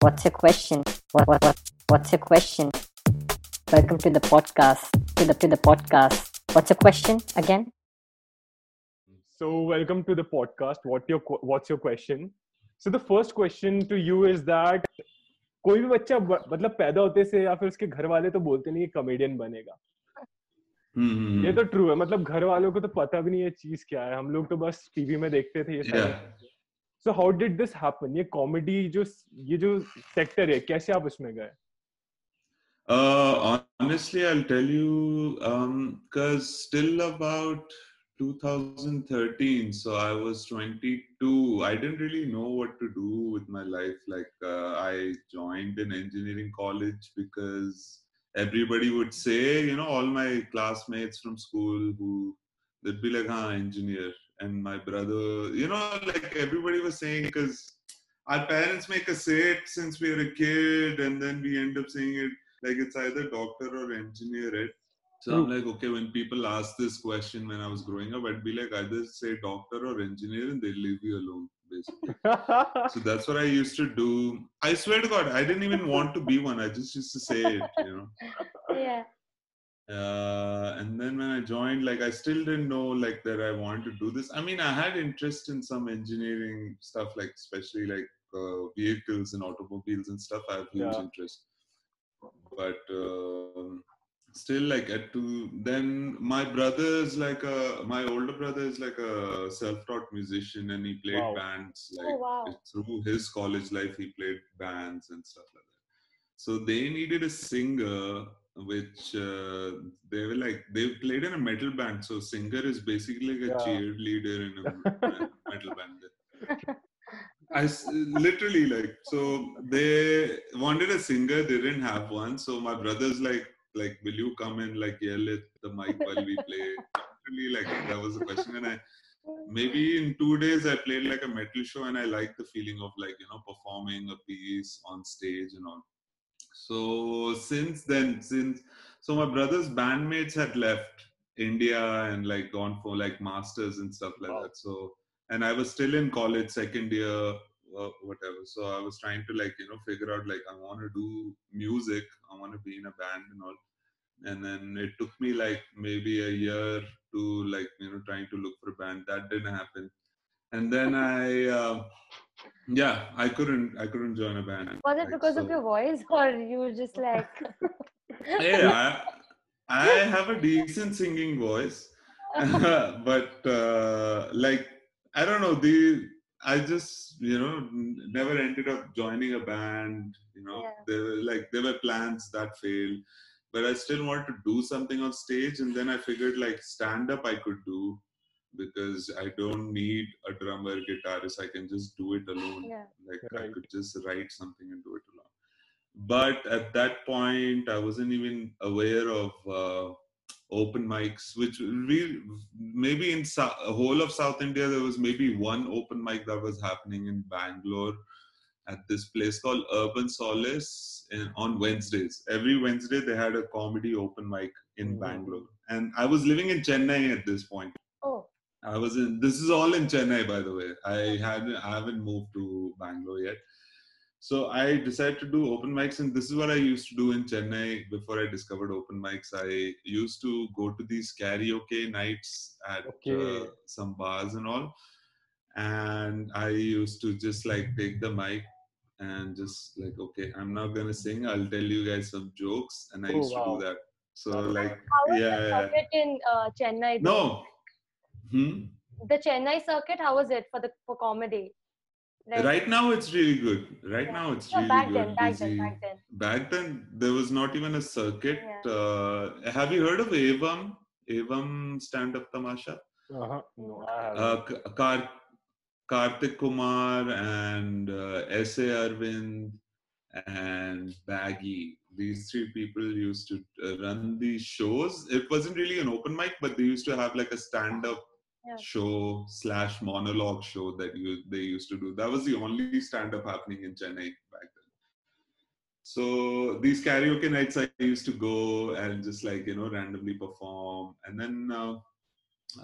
What's your question? What, what, what, what's your question? Welcome to the podcast. To the to the podcast. What's your question again? So welcome to the podcast. What your qu- what's your question? So the first question to you is that कोई भी बच्चा ब- मतलब पैदा होते से या फिर उसके घर वाले तो बोलते नहीं कॉमेडियन बनेगा Hmm. ये तो ट्रू है मतलब घर वालों को तो पता भी नहीं ये चीज क्या है हम लोग तो बस टीवी में देखते थे ये Yeah. सब सो हाउ डिड दिस हैपन ये कॉमेडी जो ये जो सेक्टर है कैसे आप उसमें गए Uh, honestly, I'll tell you, because still about 2013, so I was 22. I didn't really know what to do with my life. Like, uh, I joined an engineering college because everybody would say, you know, all my classmates from school who they'd be like, "Huh, engineer," and my brother, you know, like everybody was saying because our parents make us say it since we were a kid, and then we end up saying it like it's either doctor or engineer right? So i'm like okay when people ask this question when i was growing up i'd be like either say doctor or engineer and they'll leave you alone basically. So that's what i used to do. I swear to god i didn't even want to be one. I just used to say it you know? Yeah. Uh, and then when I joined, like I still didn't know like that I wanted to do this. I mean, I had interest in some engineering stuff, like especially like uh, vehicles and automobiles and stuff. I have huge Yeah. interest, but um still, like at to then my brother is like a my older brother is like a self-taught musician and he played Wow. bands like Oh wow. through his college life he played bands and stuff like that so they needed a singer which uh, they were like they played in a metal band. So singer is basically like a Yeah. cheerleader in a metal band. I literally like so they wanted a singer they didn't have one. So my brother's like like will you come and like yell at the mic while we play? Literally like that was the question. And I maybe in two days I played like a metal show and I liked the feeling of like you know performing a piece on stage and all. So since then, since so my brother's bandmates had left India and like gone for like masters and stuff like Wow. that. So and I was still in college, second year, uh, whatever. So I was trying to like you know figure out like I want to do music, I want to be in a band and all. And then it took me like maybe a year to like you know trying to look for a band. That didn't happen. And then I, uh, yeah, I couldn't, I couldn't join a band. Was it Like, because of your voice or you were just like yeah, I, I have a decent singing voice, but uh, like I don't know the I just you know n- never ended up joining a band. You know, Yeah. there were like there were plans that failed, but I still wanted to do something on stage, and then I figured like stand up I could do because I don't need a drummer, guitarist. I can just do it alone. Yeah. Like I could just write something and do it alone but at that point i wasn't even aware of uh, open mics which we maybe in Sou- whole of south india there was maybe one open mic that was happening in bangalore at this place called urban solace in, on wednesdays every wednesday they had a comedy open mic in Mhm. bangalore and i was living in chennai at this point I was in. This is all in Chennai, by the way. I had I haven't moved to Bangalore yet. So I decided to do open mics, and this is what I used to do in Chennai before I discovered open mics. I used to go to these karaoke nights at Okay. uh, some bars and all, and I used to just like take the mic and just like, okay, I'm not gonna sing. I'll tell you guys some jokes, and I Oh, used to do that. So like, how was yeah, yeah. in uh, Chennai? though? no. Hmm? The Chennai circuit, how was it for the for comedy? Like, right now it's really good right Yeah. now it's no, really back good then, back busy. then, back then. back then there was not even a circuit Yeah. uh, have you heard of Evam Evam stand up tamasha uh-huh. no I haven't. uh, K- Kar- kartik kumar and uh, sa arvind and baggy these three people used to uh, run these shows it wasn't really an open mic but they used to have like a stand up Show slash monologue show that you they used to do that was the only stand up happening in chennai back then so these karaoke nights i used to go and just like you know randomly perform and then uh,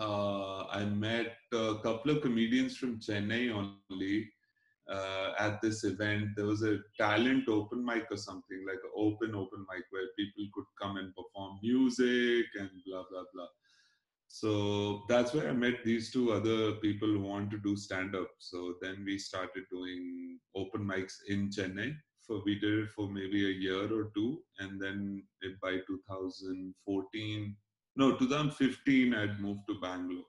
uh, i met a couple of comedians from chennai only uh, at this event. There was a talent open mic or something like an open open mic where people could come and perform music and blah blah blah. So that's where I met these two other people who want to do stand up. So then we started doing open mics in Chennai. For we did it for maybe a year or two, and then by 2014, no 2015, I'd moved to Bangalore.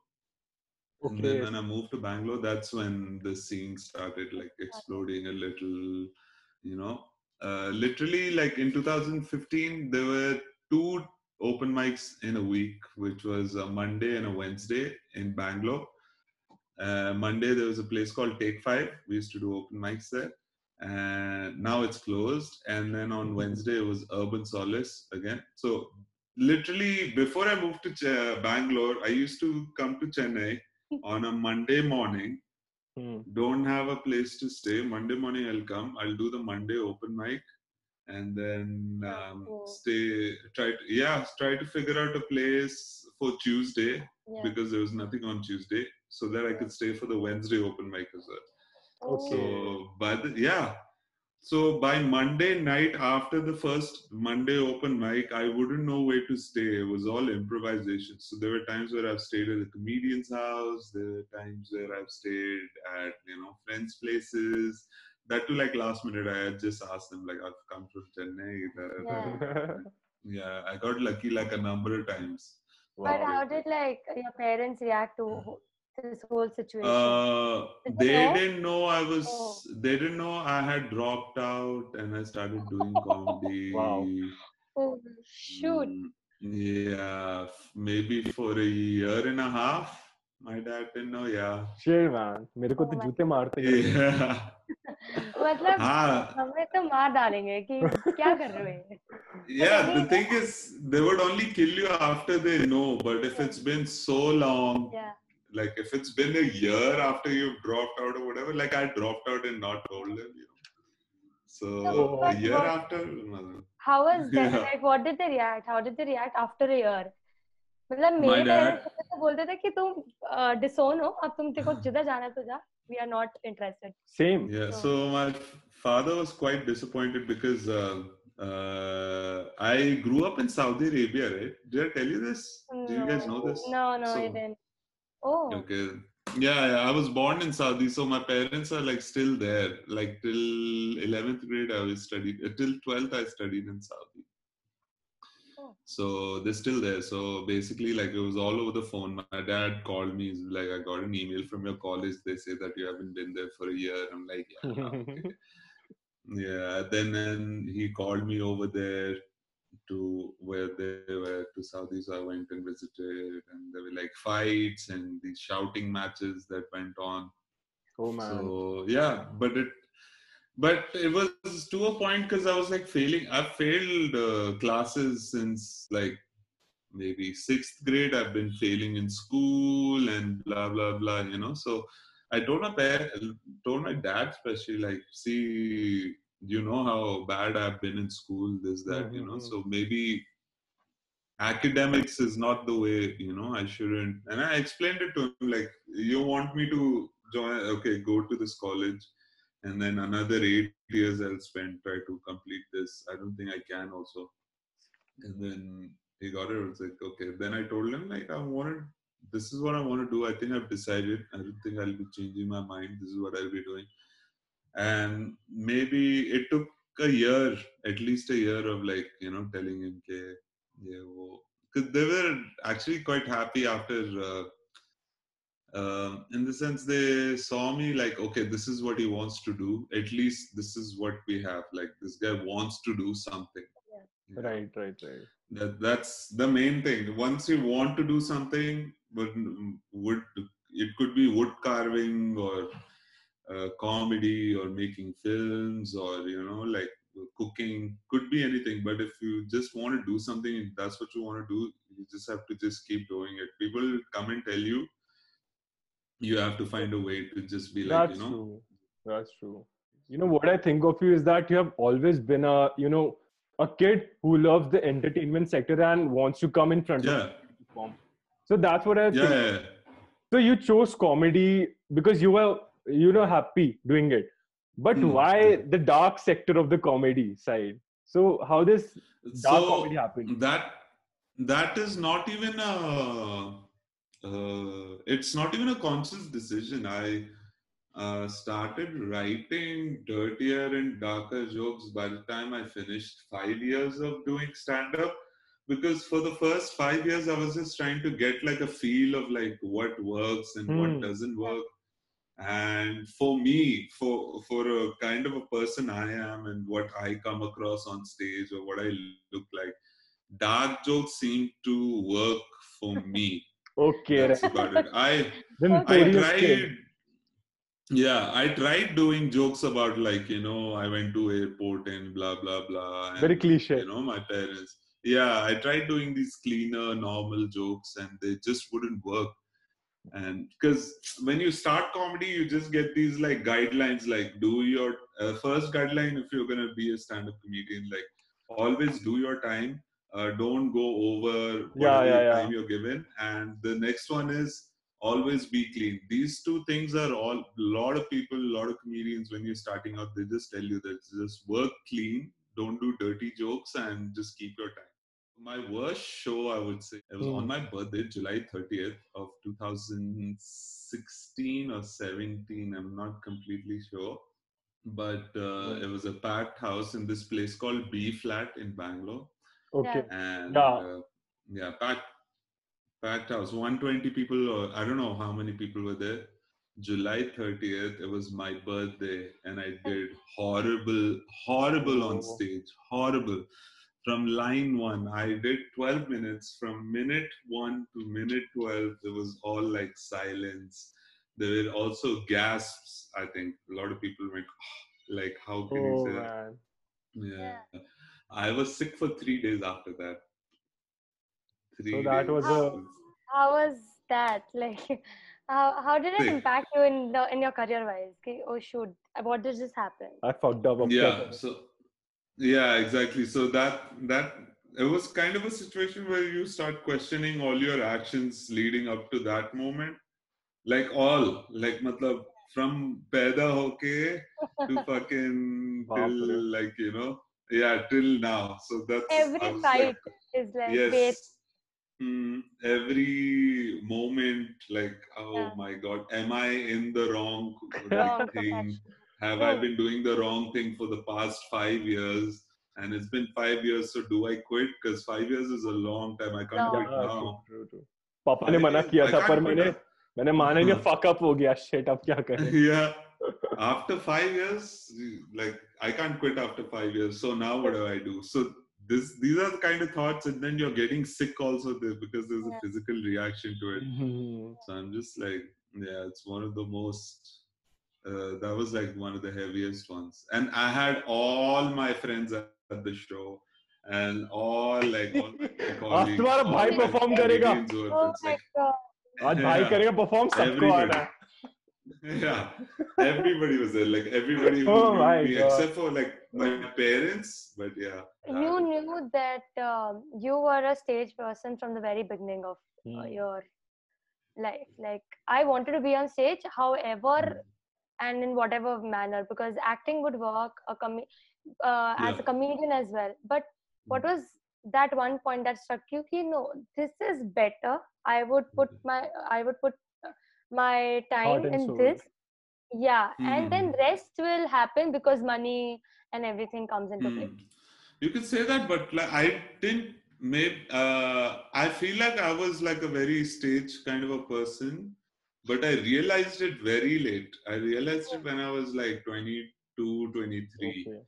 Okay. And then when I moved to Bangalore, that's when the scene started like exploding a little, you know. Uh, literally, like in 2015, there were two open mics in a week, which was a Monday and a Wednesday in Bangalore. Uh, Monday, there was a place called Take Five. We used to do open mics there. And now it's closed. And then on Wednesday, it was Urban Solace again. So, literally, before I moved to Ch- Bangalore, I used to come to Chennai on a Monday morning. Hmm. Don't have a place to stay. Monday morning, I'll come. I'll do the Monday open mic, and then um, cool. stay. Try to yeah, try to figure out a place for Tuesday Yeah. because there was nothing on Tuesday, so that I could stay for the Wednesday open mic as well. Oh. So by the yeah, so by Monday night after the first Monday open mic, I wouldn't know where to stay. It was all improvisation. So there were times where I've stayed at a comedian's house. There were times where I've stayed at you know friends' places. That too, like last minute, I had just asked them like I've come from Chennai. Yeah. yeah, I got lucky like a number of times. But Wow. how did like your parents react to this whole situation? Uh, they they know? didn't know I was. Oh. They didn't know I had dropped out and I started doing comedy. Wow. oh shoot! Mm, Yeah, maybe for a year and a half. My dad didn't know. Yeah. Shit, man. मेरे को Oh तो my जूते मारते हैं। Yeah. मतलब हाँ. हमें तो मार डालेंगे कि क्या कर रहे हो ये? Yeah. The thing is, they would only kill you after they know. But if it's been so long, Yeah. like if it's been a year after you've dropped out or whatever, like I dropped out and not told them, you know. So No, a but year what- after, no. How was that? Yeah. Like, what did they react? How did they react after a year? मतलब My मेरे dad- parents तो बोलते थे कि तुम डिसोन हो अब तुम तेरे को जिधर जाना है तो जा we are not interested Same. Yeah, So- so my f- father was quite disappointed because uh, uh, I grew up in Saudi Arabia, right? Did I tell you this? Do you guys know this? No, no, So- I didn't. Oh, Okay. Yeah, yeah, I was born in Saudi, so my parents are like still there. Like till 11th grade, I was studied. uh, Till 12th, I studied in Saudi. So they're still there. So basically, like it was all over the phone. My dad called me. He's like, I got an email from your college. They say that you haven't been there for a year. I'm like, yeah, okay. yeah. Then, then he called me over there to where they were to Saudi. So I went and visited, and there were like fights and these shouting matches that went on. Oh man. So yeah, but it but it was to a point because I was like failing. I've failed uh, classes since like maybe sixth grade. I've been failing in school and blah blah blah. You know, so I told my parents, told my dad especially like, see, you know how bad I've been in school, this that. You know, Mhm. so maybe academics is not the way you know i shouldn't and i explained it to him like you want me to join okay go to this college and then another eight years i'll spend try to complete this i don't think i can also and then he got it. It was like, okay. Then I told him, like, I wanted, this is what I want to do. I think I've decided. I don't think I'll be changing my mind. This is what I'll be doing. And maybe it took a year, at least a year of like, you know, telling him, okay, yeah, because they were actually quite happy after. Uh, um, in the sense they saw me like okay this is what he wants to do. At least this is what we have. Like this guy wants to do something. Know? Right, right, right. that that's the main thing. Once you want to do something but mm, wood it could be wood carving or uh, comedy or making films or you know like cooking. Could be anything but if you just want to do something that's what you want to do you just have to just keep doing it. People come and tell you you have to find a way to just be like That's you know true. That's true. You know what I think of you is that you have always been a you know a kid who loves the entertainment sector and wants to come in front yeah perform. So that's what I think. yeah, yeah. So you chose comedy because you were you know happy doing it. but Hmm. why the dark sector of the comedy side so how this dark so comedy happened that that is not even a uh, it's not even a conscious decision. I uh, started writing dirtier and darker jokes by the time i finished five years of doing stand up because for the first five years i was just trying to get like a feel of like what works and Hmm. what doesn't work. And for me for for a kind of a person i am and what i come across on stage or what i look like dark jokes seem to work for me okay that's about it. I i tried yeah i tried doing jokes about like you know i went to airport and blah blah blah and, very cliche. you know my parents yeah i tried doing these cleaner normal jokes and they just wouldn't work. And because when you start comedy you just get these like guidelines like do your uh, first guideline if you're going to be a stand-up comedian like always do your time uh, don't go over whatever yeah, yeah. time you're given and the next one is always be clean these two things are all a lot of people a lot of comedians when you're starting out they just tell you that just work clean don't do dirty jokes and just keep your time my worst show i would say it was Hmm. on my birthday july 30th of 2016 or 17 i'm not completely sure but uh, Hmm. it was a packed house in this place called b flat in bangalore okay. And Yeah. uh, yeah packed packed house. 120 people or i don't know how many people were there. July 30th it was my birthday and i did horrible horrible on Oh. stage. Horrible. From line one i did 12 minutes. From minute one to minute 12 there was all like silence. There were also gasps i think. A lot of people went like how can you oh say that? man. Yeah. I was sick for three days after that. Three so that days. was how, a. How was that? Like, how, how did it impact you in the in your career wise? Okay, oh shoot, what did this happen? I fucked up. Yeah. So. Yeah. Exactly. So that that it was kind of a situation where you start questioning all your actions leading up to that moment like all like matlab from paida hoke to fucking till like you know yeah till now. So that's Every I was fight like, is like, yes wait, Mm, every moment like oh Yeah. my god am i in the wrong Wrong thing profession. have i True. been doing the wrong thing for the past five years and it's been five years so do i quit because five years is a long time i can't No. quit Yeah, now true, true, true. पापा ने I मना mean, किया I था can't पर quit मैंने now. मैंने माना नहीं हाँ. फक अप हो गया शिट अब क्या करें yeah after five years like i can't quit after five years so now what do i do so this these are the kind of thoughts and then you're getting sick also there because there's a Yeah. physical reaction to it Mhm. So I'm just like, yeah, it's one of the most. Uh, that was like one of the heaviest ones, and I had all my friends at, at the show, and all like all my colleagues. तुम्हारा all भाई my perform करेगा? comedians were- oh it's my like, god, आज भाई Yeah. करेगा perform सबको Everybody. आना है yeah, everybody was there, like everybody who Oh knew my me, God. except for like my parents. But yeah, you I- knew that um, you were a stage person from the very beginning of uh, Hmm. your life. Like, I wanted to be on stage, however, and in whatever manner, because acting would work a com- uh, as Yeah. a comedian as well. But what was that one point that struck you? Ki, no, this is better. I would put my I would put my time Heart in this. Yeah, and then Mhm. rest will happen because money and everything comes into play. Hmm. You could say that, but like I didn't. Maybe uh, I feel like I was like a very stage kind of a person, but I realized it very late. I realized it when I was like 22, 23. Okay.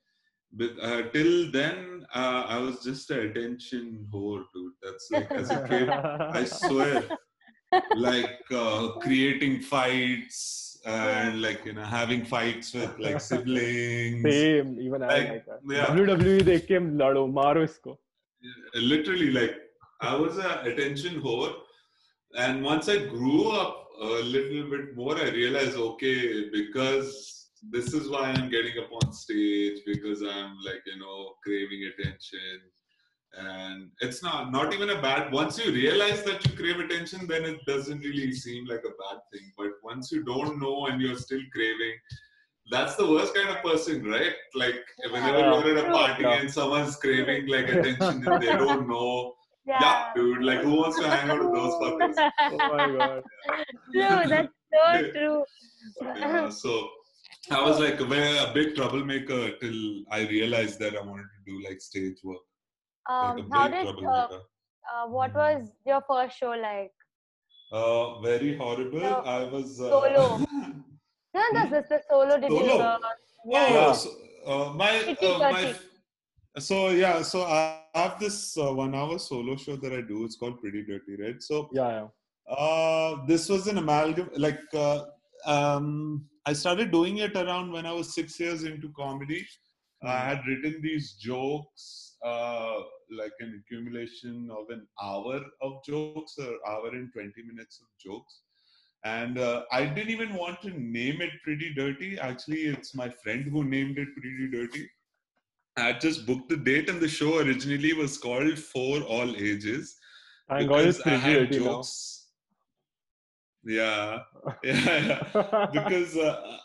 But uh, till then, uh, I was just an attention whore, dude. That's like as a kid, I swear, like uh, creating fights and like you know having fights with like siblings. Same, even like, I like that. Yeah. WWE they came lado maro isko. Literally, like I was a attention whore, and once I grew up a little bit more, I realized okay because this is why I'm getting up on stage because I'm like you know craving attention and it's not not even a bad once you realize that you crave attention then it doesn't really seem like a bad thing but once you don't know and you're still craving that's the worst kind of person, right? Like whenever Yeah. you're at a party Yeah. and someone's craving like attention and they don't know. Yeah, dude. Like who wants to hang out with those fuckers? Oh my god. true. That's so true. Yeah, so I was like a big troublemaker till I realized that I wanted to do like stage work. Like a Um, how did uh, uh, what was your first show like? Uh, very horrible. So, I was uh, solo. No, this is the solo. Did you? Solo? Uh, Oh, yeah. Yeah. so, uh, my, Kitty uh, my Dirty. so yeah, so I have this uh, one-hour solo show that I do. It's called Pretty Dirty, right? So Yeah, yeah. uh, this was an amalgam. Like uh, um, I started doing it around when I was six years into comedy. I Hmm. had written these jokes, uh, like an accumulation of an hour of jokes, or hour and twenty minutes of jokes and uh, I didn't even want to name it Pretty Dirty. Actually, it's my friend who named it Pretty Dirty. I just booked the date, and the show originally was called For All Ages. Thank God it's I pretty had dirty now. jokes. Yeah, yeah, yeah. because uh,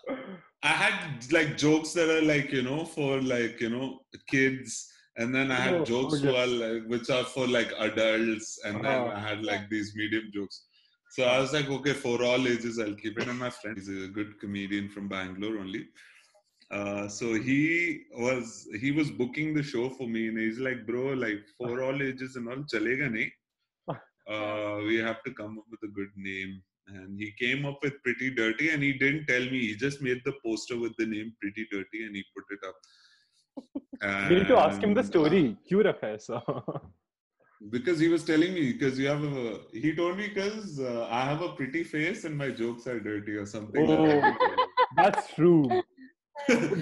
I had like jokes that are like you know for like you know kids, and then I had Oh, jokes who are like which are for like adults, and then Uh-huh. I had like these medium jokes. So I was like, okay, for all ages, I'll keep it. And my friend is a good comedian from Bangalore only. Uh, so he was he was booking the show for me, and he's like, bro, like for all ages and all, chalega nahi. Uh, we have to come up with a good name. And he came up with Pretty Dirty, and he didn't tell me. He just made the poster with the name Pretty Dirty, and he put it up. We need to ask him the story. क्यों रखा है ऐसा? because he was telling me because you have a he told me because uh, i have a pretty face and my jokes are dirty or something Oh. like. That's true.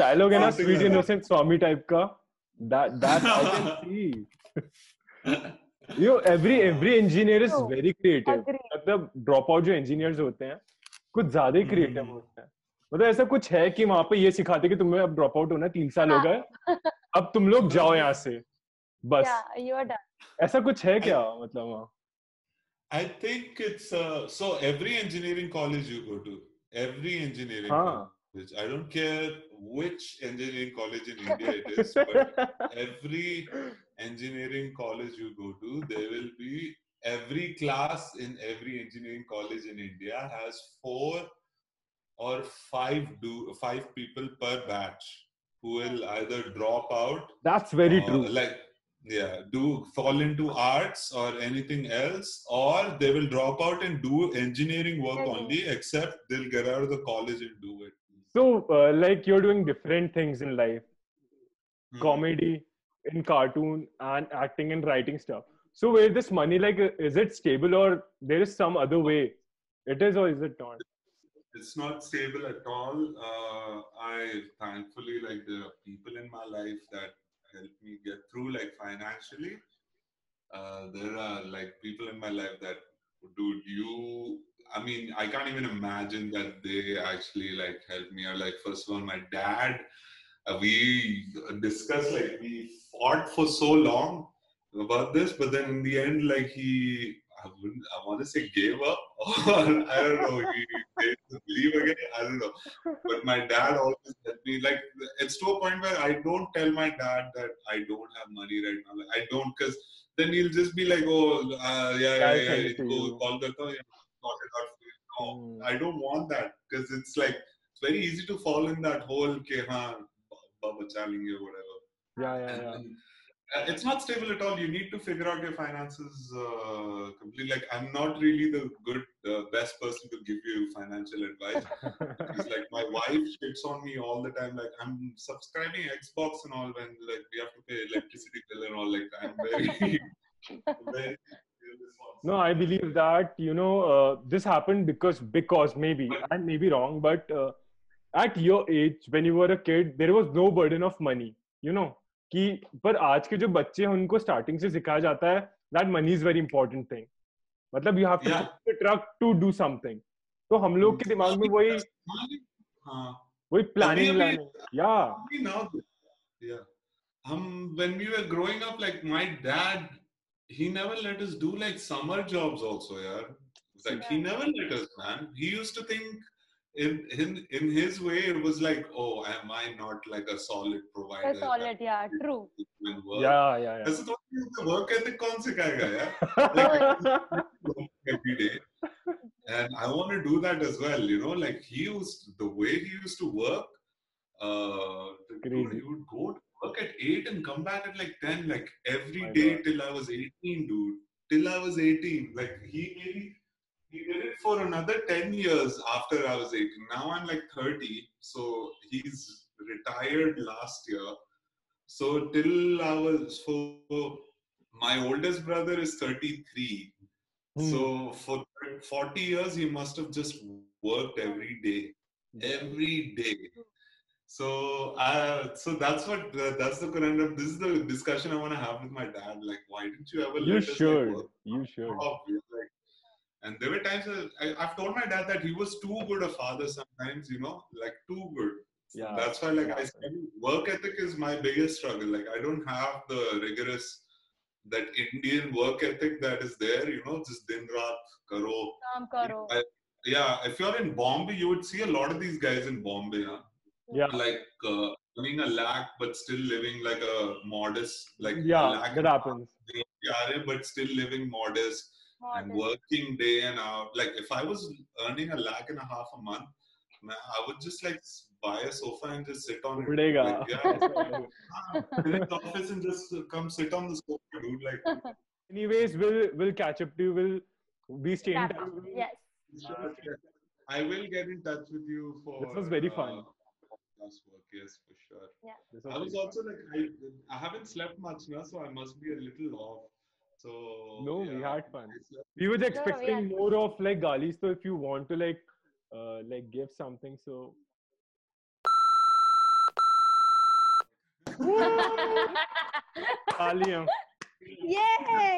Dialogue है ना sweet innocent Swami type का. That that I can see. You know, every every engineer is True. very creative. Agree. मतलब drop out जो engineers होते हैं कुछ ज़्यादा ही creative हम्म। होते हैं मतलब ऐसा कुछ है कि वहाँ पे ये सिखाते कि तुम्हें अब ड्रॉप आउट होना है, तीन साल हो हाँ। गए अब तुम लोग जाओ यहाँ से बस Yeah, ऐसा कुछ है क्या मतलब वहाँ i think it's uh, so every engineering college you go to every engineering हाँ college i don't care which engineering college in india it is but every engineering college you go to there will be every class in every engineering college in india has four or five do five people per batch who will either drop out That's very or, true. like yeah do fall into arts or anything else or they will drop out and do engineering work only except they'll get out of the college and do it So, uh, like you're doing different things in life, Hmm. comedy, in cartoon, and acting and writing stuff. So, where this money, like, uh, is it stable or there is some other way? It is or is it not? It's not stable at all. Uh, I thankfully like there are people in my life that help me get through like financially. Uh, there are like people in my life that, dude, you. I mean, I can't even imagine that they actually like help me. Or like, first of all, my dad. Uh, we discussed like we fought for so long about this, but then in the end, like he, I wouldn't, I want to say gave up, or I don't know, he didn't again. I don't know. But my dad always helped me. Like it's to a point where I don't tell my dad that I don't have money right now. Like I don't, because then he'll just be like, oh, uh, yeah, yeah, yeah, to go call the yeah, it out for you. No, Hmm. I don't want that because it's like it's very easy to fall in that hole. Ke, haan, baba chalinge or whatever. Yeah, yeah, yeah. Uh, it's not stable at all. You need to figure out your finances uh, completely. Like I'm not really the good, uh, best person to give you financial advice. Because like my wife shits on me all the time. Like I'm subscribing Xbox and all when like we have to pay electricity bill and all. Like I'm very, very. No, I believe that you know uh, this happened because because maybe I may be wrong, but uh, at your age when you were a kid, there was no burden of money. You know कि पर आज के जो बच्चे हैं उनको starting से सिखाया जाता है that money is very important thing मतलब you have to truck to do something तो हम लोग के दिमाग में वही वही planning yeah yeah hmm when we were growing up like my dad he never let us do like summer jobs also यार like he never let us man he used to think in in in his way, it was like, oh, am I not like a solid provider? A solid, yeah, true. When work. yeah, yeah, ऐसे तो नहीं, work ethic कौन सिखाएगा यार? yeah. every day. And I want to do that as well, you know, like he used the way he used to work. Uh, dude, Crazy. he would go to work at eight and come back at like ten, like every My day God. till I was eighteen, dude. Till I was eighteen, like he maybe he did it for another ten years after I was eighteen. Now I'm like thirty, so he's retired last year. So till I was for my oldest brother is thirty three. Hmm. So for 40 years, he must have just worked every day, every day. So, uh, so that's what uh, that's the conundrum. This is the discussion I want to have with my dad. Like, why didn't you ever? You us, like, should. You should. off? Like, and there were times I, I've told my dad that he was too good a father. Sometimes, you know, like too good. Yeah. That's why, like I said, work ethic is my biggest struggle. Like, I don't have the rigorous that Indian work ethic that is there. You know, just din raat karo. Kaam karo. I- yeah, if you're in Bombay, you would see a lot of these guys in Bombay, huh? Yeah. like uh, earning a lakh but still living like a modest, like Yeah, lakh that and a half happens. but still living modest and Modest. working day and out. Like if I was earning a lakh and a half a month, man, I would just like buy a sofa and just sit on it. Udega. Like, yeah, ah, in the office and just uh, come sit on the sofa, dude. Like Anyways, we'll we'll catch up to you. We'll we stay in Wrap touch. up. Yes. I will get in touch with you for. This was very fun. uh, podcast work, yes, for sure. This I was very also like, I, I haven't slept much now, so I must be a little off. So No, we had fun. We were No, expecting yeah. more of like galis so if you want to like uh, like give something so Taaliyan. Yay!